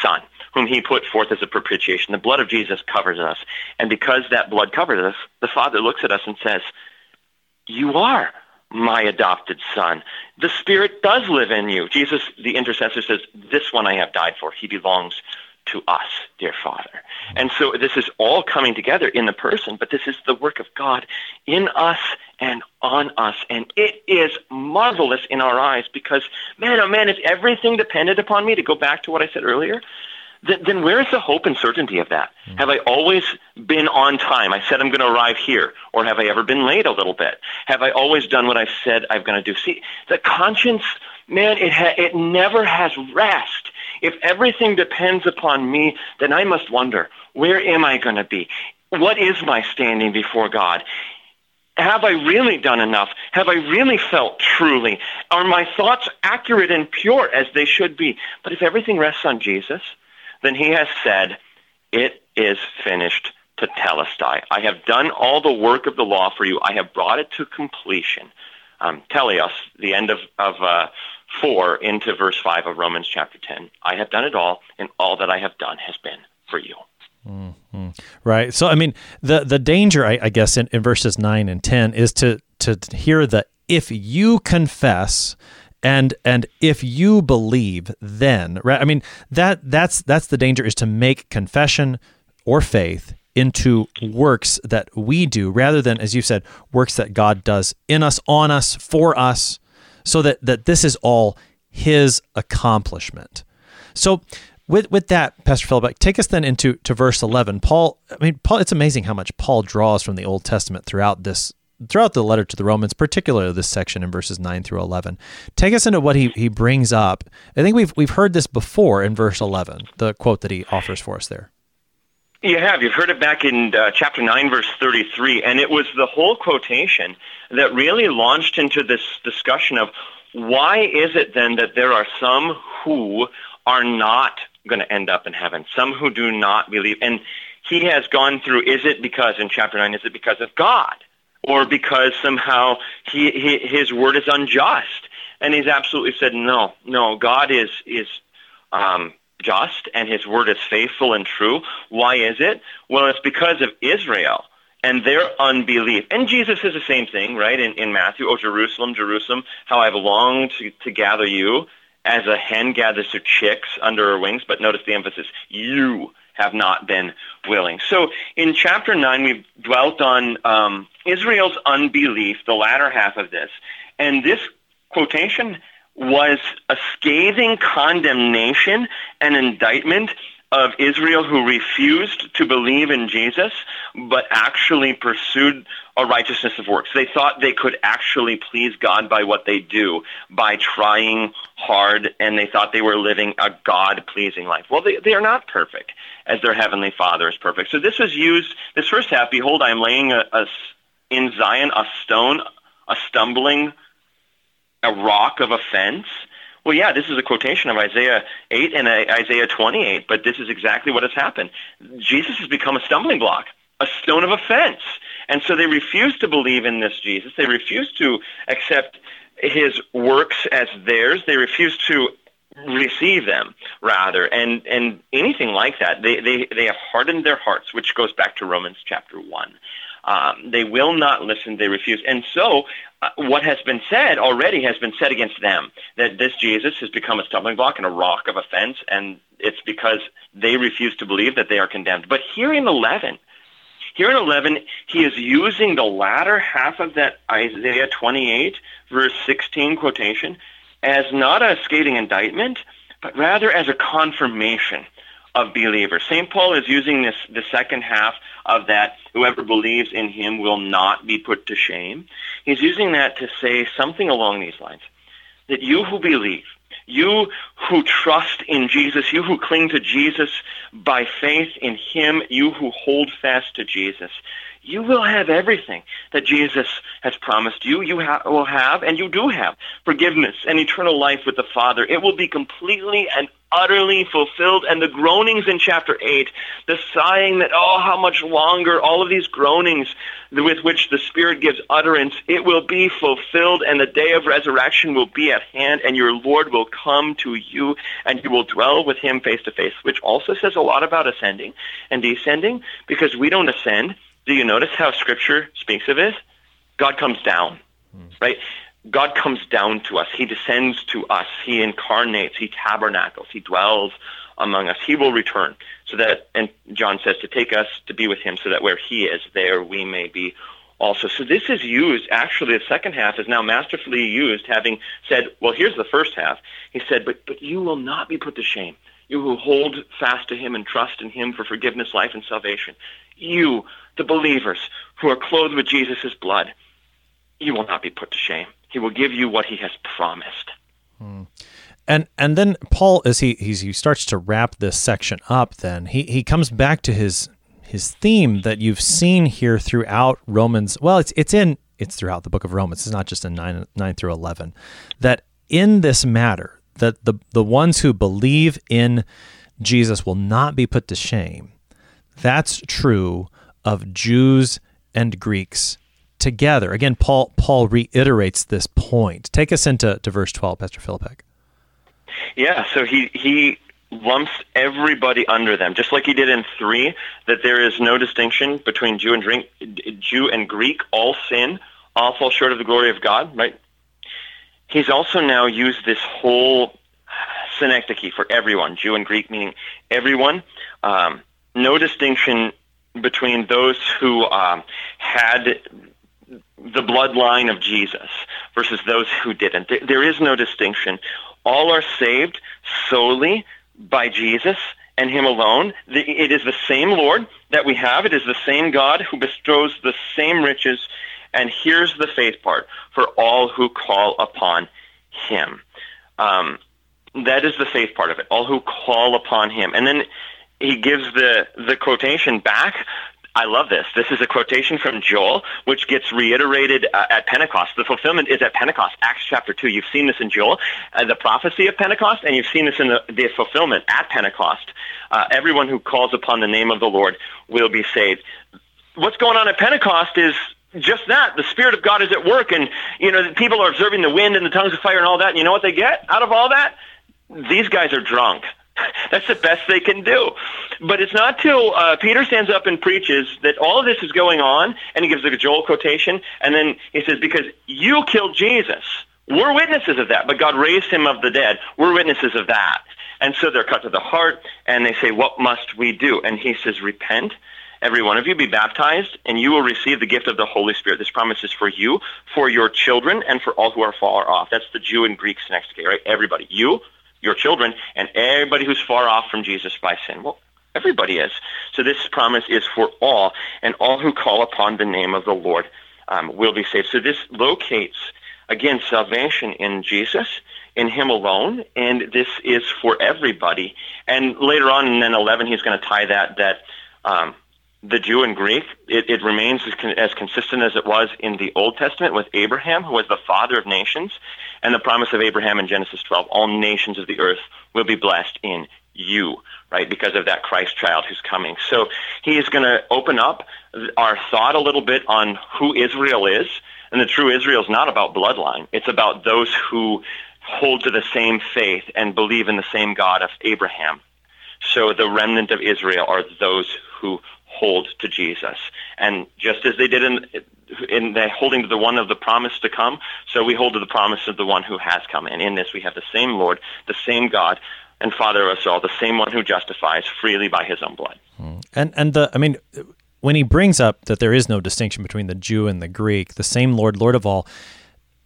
Son whom he put forth as a propitiation. The blood of Jesus covers us. And because that blood covers us, the Father looks at us and says, You are my adopted son. The Spirit does live in you. Jesus, the intercessor, says, This one I have died for. He belongs to us, dear Father. And so this is all coming together in the person, but this is the work of God in us and on us. And it is marvelous in our eyes because, man, oh man, if everything depended upon me, to go back to what I said earlier, then, then where is the hope and certainty of that? Mm-hmm. Have I always been on time? I said I'm going to arrive here. Or have I ever been late a little bit? Have I always done what I've said I'm going to do? See, the conscience, man, it, ha- it never has rest. If everything depends upon me, then I must wonder, where am I going to be? What is my standing before God? have I really done enough? Have I really felt truly? Are my thoughts accurate and pure as they should be? But if everything rests on Jesus, then he has said, It is finished tetelestai. I have done all the work of the law for you. I have brought it to completion. Um, teleos, the end of, of uh, 4 into verse 5 of Romans chapter 10. I have done it all, and all that I have done has been for you. Mm-hmm. Right. So, I mean, the the danger, I, I guess, in, in verses nine and ten is to to hear the if you confess and and if you believe then right i mean that that's that's the danger is to make confession or faith into works that we do rather than as you said works that god does in us on us for us so that that this is all his accomplishment. So with with that pastor philip take us then into to verse 11 paul i mean paul it's amazing how much paul draws from the old testament throughout this throughout the letter to the Romans, particularly this section in verses 9 through 11. Take us into what he, he brings up. I think we've, we've heard this before in verse 11, the quote that he offers for us there. You have. You've heard it back in uh, chapter 9, verse 33, and it was the whole quotation that really launched into this discussion of why is it then that there are some who are not going to end up in heaven, some who do not believe. And he has gone through, is it because, in chapter 9, is it because of God? Or because somehow he, he, his word is unjust. And he's absolutely said, no, no, God is, is um, just and his word is faithful and true. Why is it? Well, it's because of Israel and their unbelief. And Jesus says the same thing, right, in, in Matthew, Oh, Jerusalem, Jerusalem, how I've longed to, to gather you as a hen gathers her chicks under her wings. But notice the emphasis, you have not been willing. So in chapter 9, we've dwelt on um, Israel's unbelief, the latter half of this. And this quotation was a scathing condemnation and indictment of Israel who refused to believe in Jesus, but actually pursued a righteousness of works. They thought they could actually please God by what they do, by trying hard, and they thought they were living a God pleasing life. Well, they, they are not perfect, as their heavenly Father is perfect. So this was used, this first half, behold, I am laying a, a, in Zion a stone, a stumbling, a rock of offense well, yeah, this is a quotation of Isaiah 8 and Isaiah 28, but this is exactly what has happened. Jesus has become a stumbling block, a stone of offense. And so they refuse to believe in this Jesus. They refuse to accept his works as theirs. They refuse to receive them rather and and anything like that they they they have hardened their hearts which goes back to romans chapter 1 um, they will not listen they refuse and so uh, Uh, what has been said already has been said against them that this Jesus has become a stumbling block and a rock of offense, and it's because they refuse to believe that they are condemned. But here in 11, here in 11, he is using the latter half of that Isaiah 28, verse 16 quotation as not a scathing indictment, but rather as a confirmation of believers. St. Paul is using this the second half of that whoever believes in him will not be put to shame. He's using that to say something along these lines. That you who believe, you who trust in Jesus, you who cling to Jesus by faith in him, you who hold fast to Jesus, you will have everything that Jesus has promised you. You ha- will have, and you do have, forgiveness and eternal life with the Father. It will be completely and utterly fulfilled. And the groanings in chapter 8, the sighing that, oh, how much longer, all of these groanings with which the Spirit gives utterance, it will be fulfilled, and the day of resurrection will be at hand, and your Lord will come to you, and you will dwell with him face to face, which also says a lot about ascending and descending, because we don't ascend do you notice how Scripture speaks of it? God comes down, mm. right? God comes down to us. He descends to us. He incarnates. He tabernacles. He dwells among us. He will return so that, and John says, to take us to be with him so that where he is, there we may be also. So this is used, actually, the second half is now masterfully used, having said, well, here's the first half. He said, but, but you will not be put to shame. You who hold fast to him and trust in him for forgiveness, life, and salvation. You the believers who are clothed with Jesus' blood, you will not be put to shame. He will give you what he has promised. Hmm. And and then Paul, as he he starts to wrap this section up, then he he comes back to his his theme that you've seen here throughout Romans. Well, it's it's in it's throughout the book of Romans. It's not just in nine nine through eleven. That in this matter, that the the ones who believe in Jesus will not be put to shame. That's true of Jews and Greeks together. Again, Paul Paul reiterates this point. Take us into to verse 12, Pastor Philippek. Yeah, so he he lumps everybody under them, just like he did in 3 that there is no distinction between Jew and drink, Jew and Greek, all sin, all fall short of the glory of God, right? He's also now used this whole synecdoche for everyone, Jew and Greek meaning everyone. Um, no distinction between those who um, had the bloodline of Jesus versus those who didn't. There is no distinction. All are saved solely by Jesus and Him alone. It is the same Lord that we have. It is the same God who bestows the same riches. And here's the faith part for all who call upon Him. Um, that is the faith part of it. All who call upon Him. And then he gives the the quotation back I love this. This is a quotation from Joel, which gets reiterated uh, at Pentecost. The fulfillment is at Pentecost, Acts chapter 2. You've seen this in Joel, uh, the prophecy of Pentecost, and you've seen this in the, the fulfillment at Pentecost. Uh, everyone who calls upon the name of the Lord will be saved. What's going on at Pentecost is just that. The Spirit of God is at work, and you know people are observing the wind and the tongues of fire and all that. And you know what they get out of all that? These guys are drunk. That's the best they can do. But it's not till uh, Peter stands up and preaches that all of this is going on, and he gives a Joel quotation, and then he says, Because you killed Jesus. We're witnesses of that, but God raised him of the dead. We're witnesses of that. And so they're cut to the heart, and they say, What must we do? And he says, Repent every one of you be baptized, and you will receive the gift of the Holy Spirit. This promise is for you, for your children, and for all who are far off. That's the Jew and Greek next synecdoche, right? Everybody. You, your children, and everybody who's far off from Jesus by sin. Well, everybody is. So this promise is for all, and all who call upon the name of the Lord um, will be saved. So this locates, again, salvation in Jesus, in Him alone, and this is for everybody. And later on in then 11, he's going to tie that, that um, the Jew and Greek, it, it remains as, con- as consistent as it was in the Old Testament with Abraham, who was the father of nations, and the promise of Abraham in Genesis 12 all nations of the earth will be blessed in you, right, because of that Christ child who's coming. So he is going to open up our thought a little bit on who Israel is. And the true Israel is not about bloodline, it's about those who hold to the same faith and believe in the same God of Abraham. So the remnant of Israel are those who hold to Jesus. And just as they did in in the holding to the one of the promise to come, so we hold to the promise of the one who has come. And in this we have the same Lord, the same God and Father of us all, the same one who justifies freely by his own blood. Hmm. And and the I mean when he brings up that there is no distinction between the Jew and the Greek, the same Lord, Lord of all,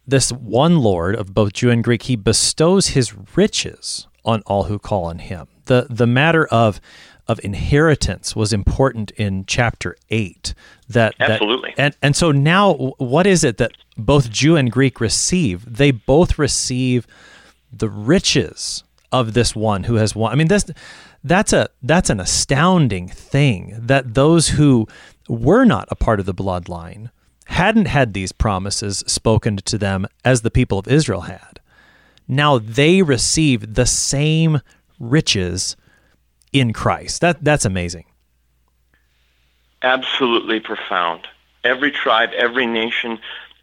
this one Lord of both Jew and Greek, he bestows his riches on all who call on him. The the matter of of inheritance was important in chapter 8 that absolutely. That, and and so now what is it that both Jew and Greek receive? They both receive the riches of this one who has won. I mean this that's a that's an astounding thing that those who were not a part of the bloodline hadn't had these promises spoken to them as the people of Israel had. Now they receive the same riches in Christ. That that's amazing. Absolutely profound. Every tribe, every nation,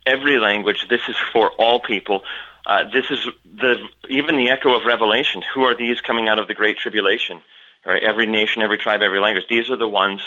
every language. This is for all people. Uh, this is the even the echo of Revelation. Who are these coming out of the great tribulation? Right? Every nation, every tribe, every language. These are the ones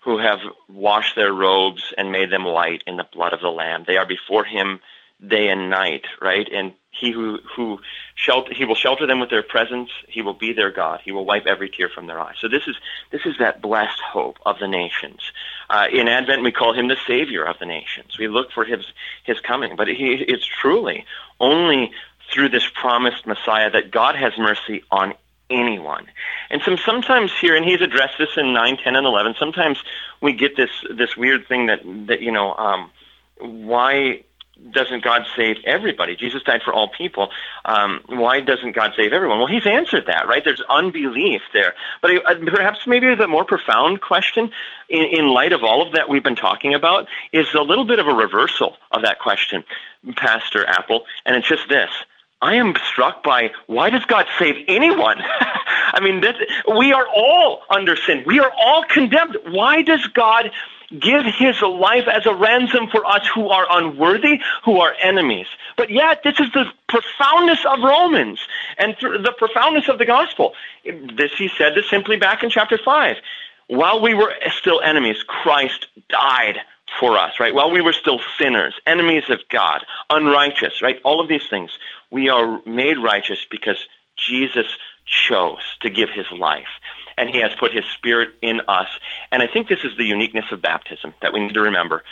who have washed their robes and made them white in the blood of the Lamb. They are before Him day and night, right? And he who who shelter he will shelter them with their presence. He will be their God. He will wipe every tear from their eyes. So this is this is that blessed hope of the nations. Uh, in Advent, we call him the Savior of the nations. We look for his his coming, but he, it's truly only through this promised Messiah that God has mercy on anyone. And some sometimes here, and he's addressed this in nine, ten, and eleven. Sometimes we get this this weird thing that that you know um, why doesn't God save everybody? Jesus died for all people. Um, why doesn't God save everyone? Well, He's answered that, right? There's unbelief there. But uh, perhaps maybe the more profound question, in, in light of all of that we've been talking about, is a little bit of a reversal of that question, Pastor Appel. And it's just this. I am struck by why does God save anyone? I mean, we are all under sin. We are all condemned. Why does God give his life as a ransom for us who are unworthy, who are enemies. But yet, this is the profoundness of Romans and the profoundness of the gospel. This he said this simply back in chapter 5. While we were still enemies, Christ died for us, right? While we were still sinners, enemies of God, unrighteous, right? All of these things, we are made righteous because Jesus chose to give his life and he has put his spirit in us. And I think this is the uniqueness of baptism that we need to remember.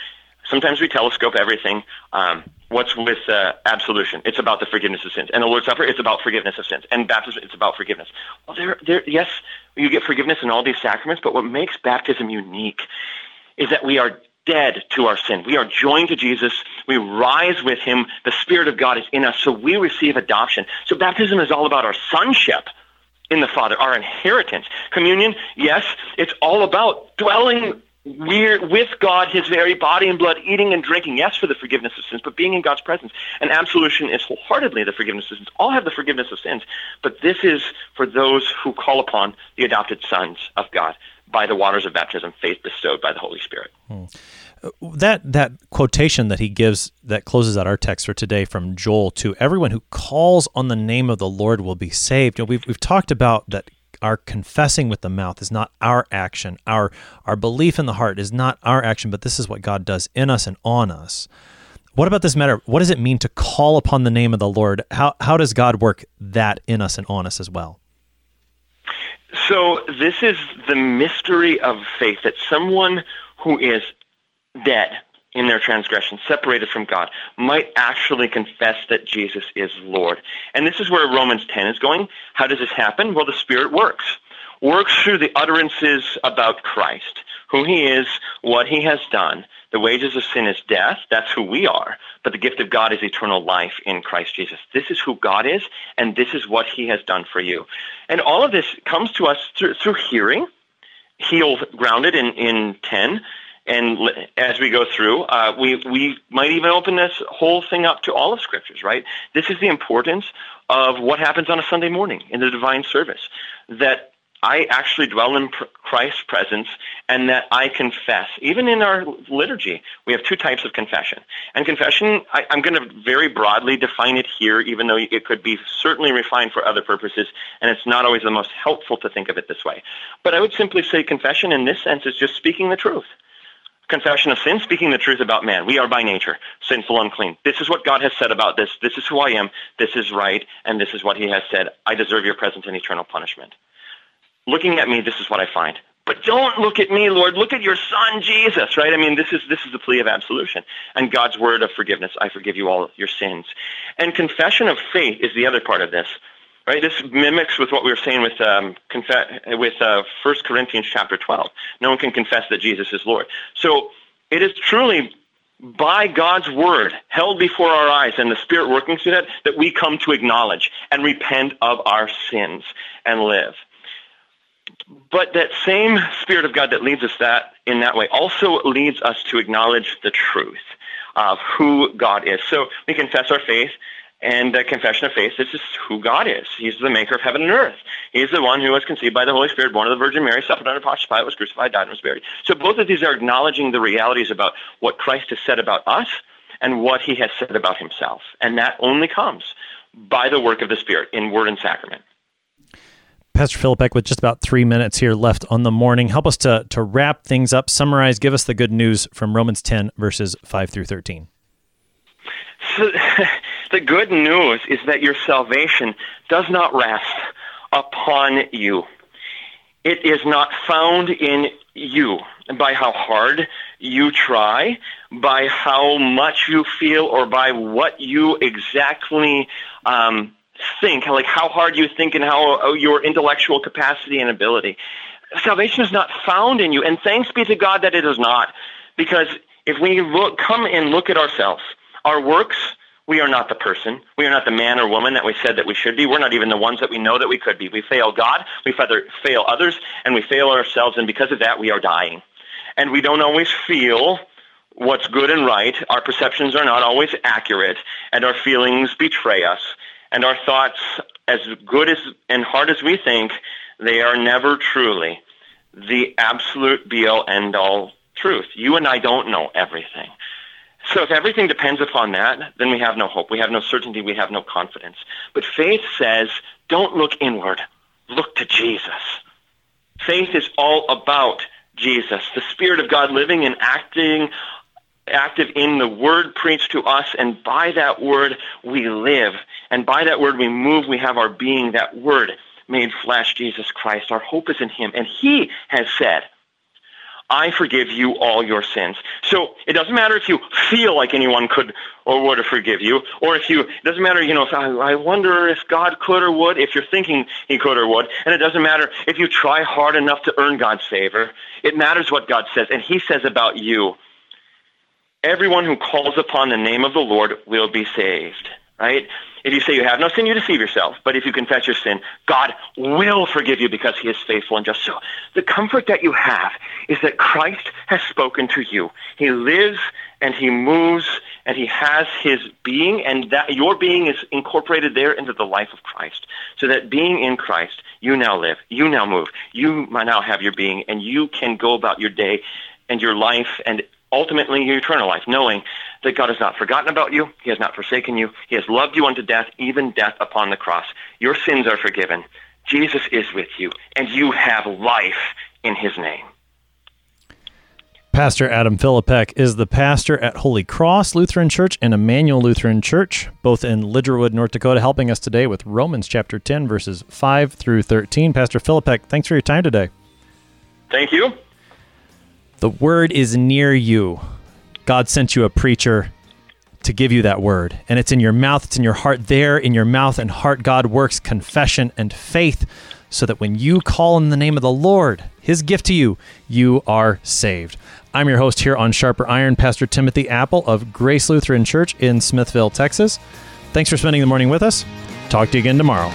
Sometimes we telescope everything. Um, what's with uh, absolution? It's about the forgiveness of sins. And the Lord's Supper, it's about forgiveness of sins. And baptism, it's about forgiveness. Well, there, there, yes, you get forgiveness in all these sacraments, but what makes baptism unique is that we are dead to our sin. We are joined to Jesus. We rise with him. The Spirit of God is in us, so we receive adoption. So baptism is all about our sonship in the Father, our inheritance. Communion, yes, it's all about dwelling with God, His very body and blood, eating and drinking, yes, for the forgiveness of sins, but being in God's presence. And absolution is wholeheartedly the forgiveness of sins. All have the forgiveness of sins, but this is for those who call upon the adopted sons of God by the waters of baptism, faith bestowed by the Holy Spirit. Hmm that that quotation that he gives that closes out our text for today from Joel to everyone who calls on the name of the Lord will be saved. We've we've talked about that our confessing with the mouth is not our action. Our our belief in the heart is not our action, but this is what God does in us and on us. What about this matter? What does it mean to call upon the name of the Lord? How how does God work that in us and on us as well? So this is the mystery of faith that someone who is dead, in their transgression, separated from God, might actually confess that Jesus is Lord. And this is where Romans 10 is going. How does this happen? Well, the Spirit works. Works through the utterances about Christ, who he is, what he has done. The wages of sin is death. That's who we are. But the gift of God is eternal life in Christ Jesus. This is who God is, and this is what he has done for you. And all of this comes to us through, through hearing, healed, grounded in, in 10 and as we go through, uh, we we might even open this whole thing up to all of scriptures. Right? This is the importance of what happens on a Sunday morning in the divine service. That I actually dwell in Christ's presence and that I confess. Even in our liturgy, we have two types of confession. And confession, I, am going to very broadly define it here, even though it could be certainly refined for other purposes, and it's not always the most helpful to think of it this way. But I would simply say confession in this sense is just speaking the truth confession of sin, speaking the truth about man. We are by nature sinful, unclean. This is what God has said about this. This is who I am. This is right. And this is what he has said. I deserve your presence and eternal punishment. Looking at me, this is what I find. But don't look at me, Lord. Look at your son, Jesus, right? I mean, this is, this is the plea of absolution and God's word of forgiveness. I forgive you all your sins. And confession of faith is the other part of this. Right? This mimics with what we were saying with um, with uh, 1 Corinthians chapter 12. No one can confess that Jesus is Lord. So it is truly by God's word held before our eyes and the Spirit working through that that we come to acknowledge and repent of our sins and live. But that same Spirit of God that leads us that in that way also leads us to acknowledge the truth of who God is. So we confess our faith and the confession of faith, this is who God is. He's the maker of heaven and earth. He's the one who was conceived by the Holy Spirit, born of the Virgin Mary, suffered under Pontius Pilate, was crucified, died, and was buried. So both of these are acknowledging the realities about what Christ has said about us and what he has said about himself. And that only comes by the work of the Spirit in word and sacrament. Pastor Philip with just about three minutes here left on the morning. Help us to, to wrap things up, summarize, give us the good news from Romans 10, verses 5 through 13. So, the good news is that your salvation does not rest upon you. It is not found in you by how hard you try, by how much you feel, or by what you exactly um, think, like how hard you think and how uh, your intellectual capacity and ability. Salvation is not found in you, and thanks be to God that it is not, because if we look, come and look at ourselves, our works we are not the person. We are not the man or woman that we said that we should be. We're not even the ones that we know that we could be. We fail God, we fail others, and we fail ourselves, and because of that, we are dying. And we don't always feel what's good and right. Our perceptions are not always accurate, and our feelings betray us. And our thoughts, as good as and hard as we think, they are never truly the absolute be all end all truth. You and I don't know everything. So if everything depends upon that, then we have no hope. We have no certainty. We have no confidence. But faith says, don't look inward. Look to Jesus. Faith is all about Jesus, the Spirit of God living and acting active in the word preached to us, and by that word we live. And by that word we move, we have our being, that word made flesh, Jesus Christ. Our hope is in him. And he has said, I forgive you all your sins. So it doesn't matter if you feel like anyone could or would forgive you, or if you, it doesn't matter, you know, if I, I wonder if God could or would, if you're thinking he could or would, and it doesn't matter if you try hard enough to earn God's favor. It matters what God says, and he says about you, everyone who calls upon the name of the Lord will be saved, right? If you say you have no sin, you deceive yourself. But if you confess your sin, God will forgive you because he is faithful and just. So the comfort that you have is that Christ has spoken to you. He lives and he moves and he has his being and that your being is incorporated there into the life of Christ. So that being in Christ, you now live, you now move, you now have your being and you can go about your day and your life and ultimately your eternal life, knowing that God has not forgotten about you, He has not forsaken you, He has loved you unto death, even death upon the cross. Your sins are forgiven. Jesus is with you, and you have life in His name. Pastor Adam Philippek is the pastor at Holy Cross Lutheran Church and Emmanuel Lutheran Church, both in Lidgerwood, North Dakota, helping us today with Romans chapter 10, verses 5 through 13. Pastor Philippek, thanks for your time today. Thank you. The word is near you God sent you a preacher to give you that word. And it's in your mouth, it's in your heart. There, in your mouth and heart, God works confession and faith so that when you call in the name of the Lord, his gift to you, you are saved. I'm your host here on Sharper Iron, Pastor Timothy Appel of Grace Lutheran Church in Smithville, Texas. Thanks for spending the morning with us. Talk to you again tomorrow.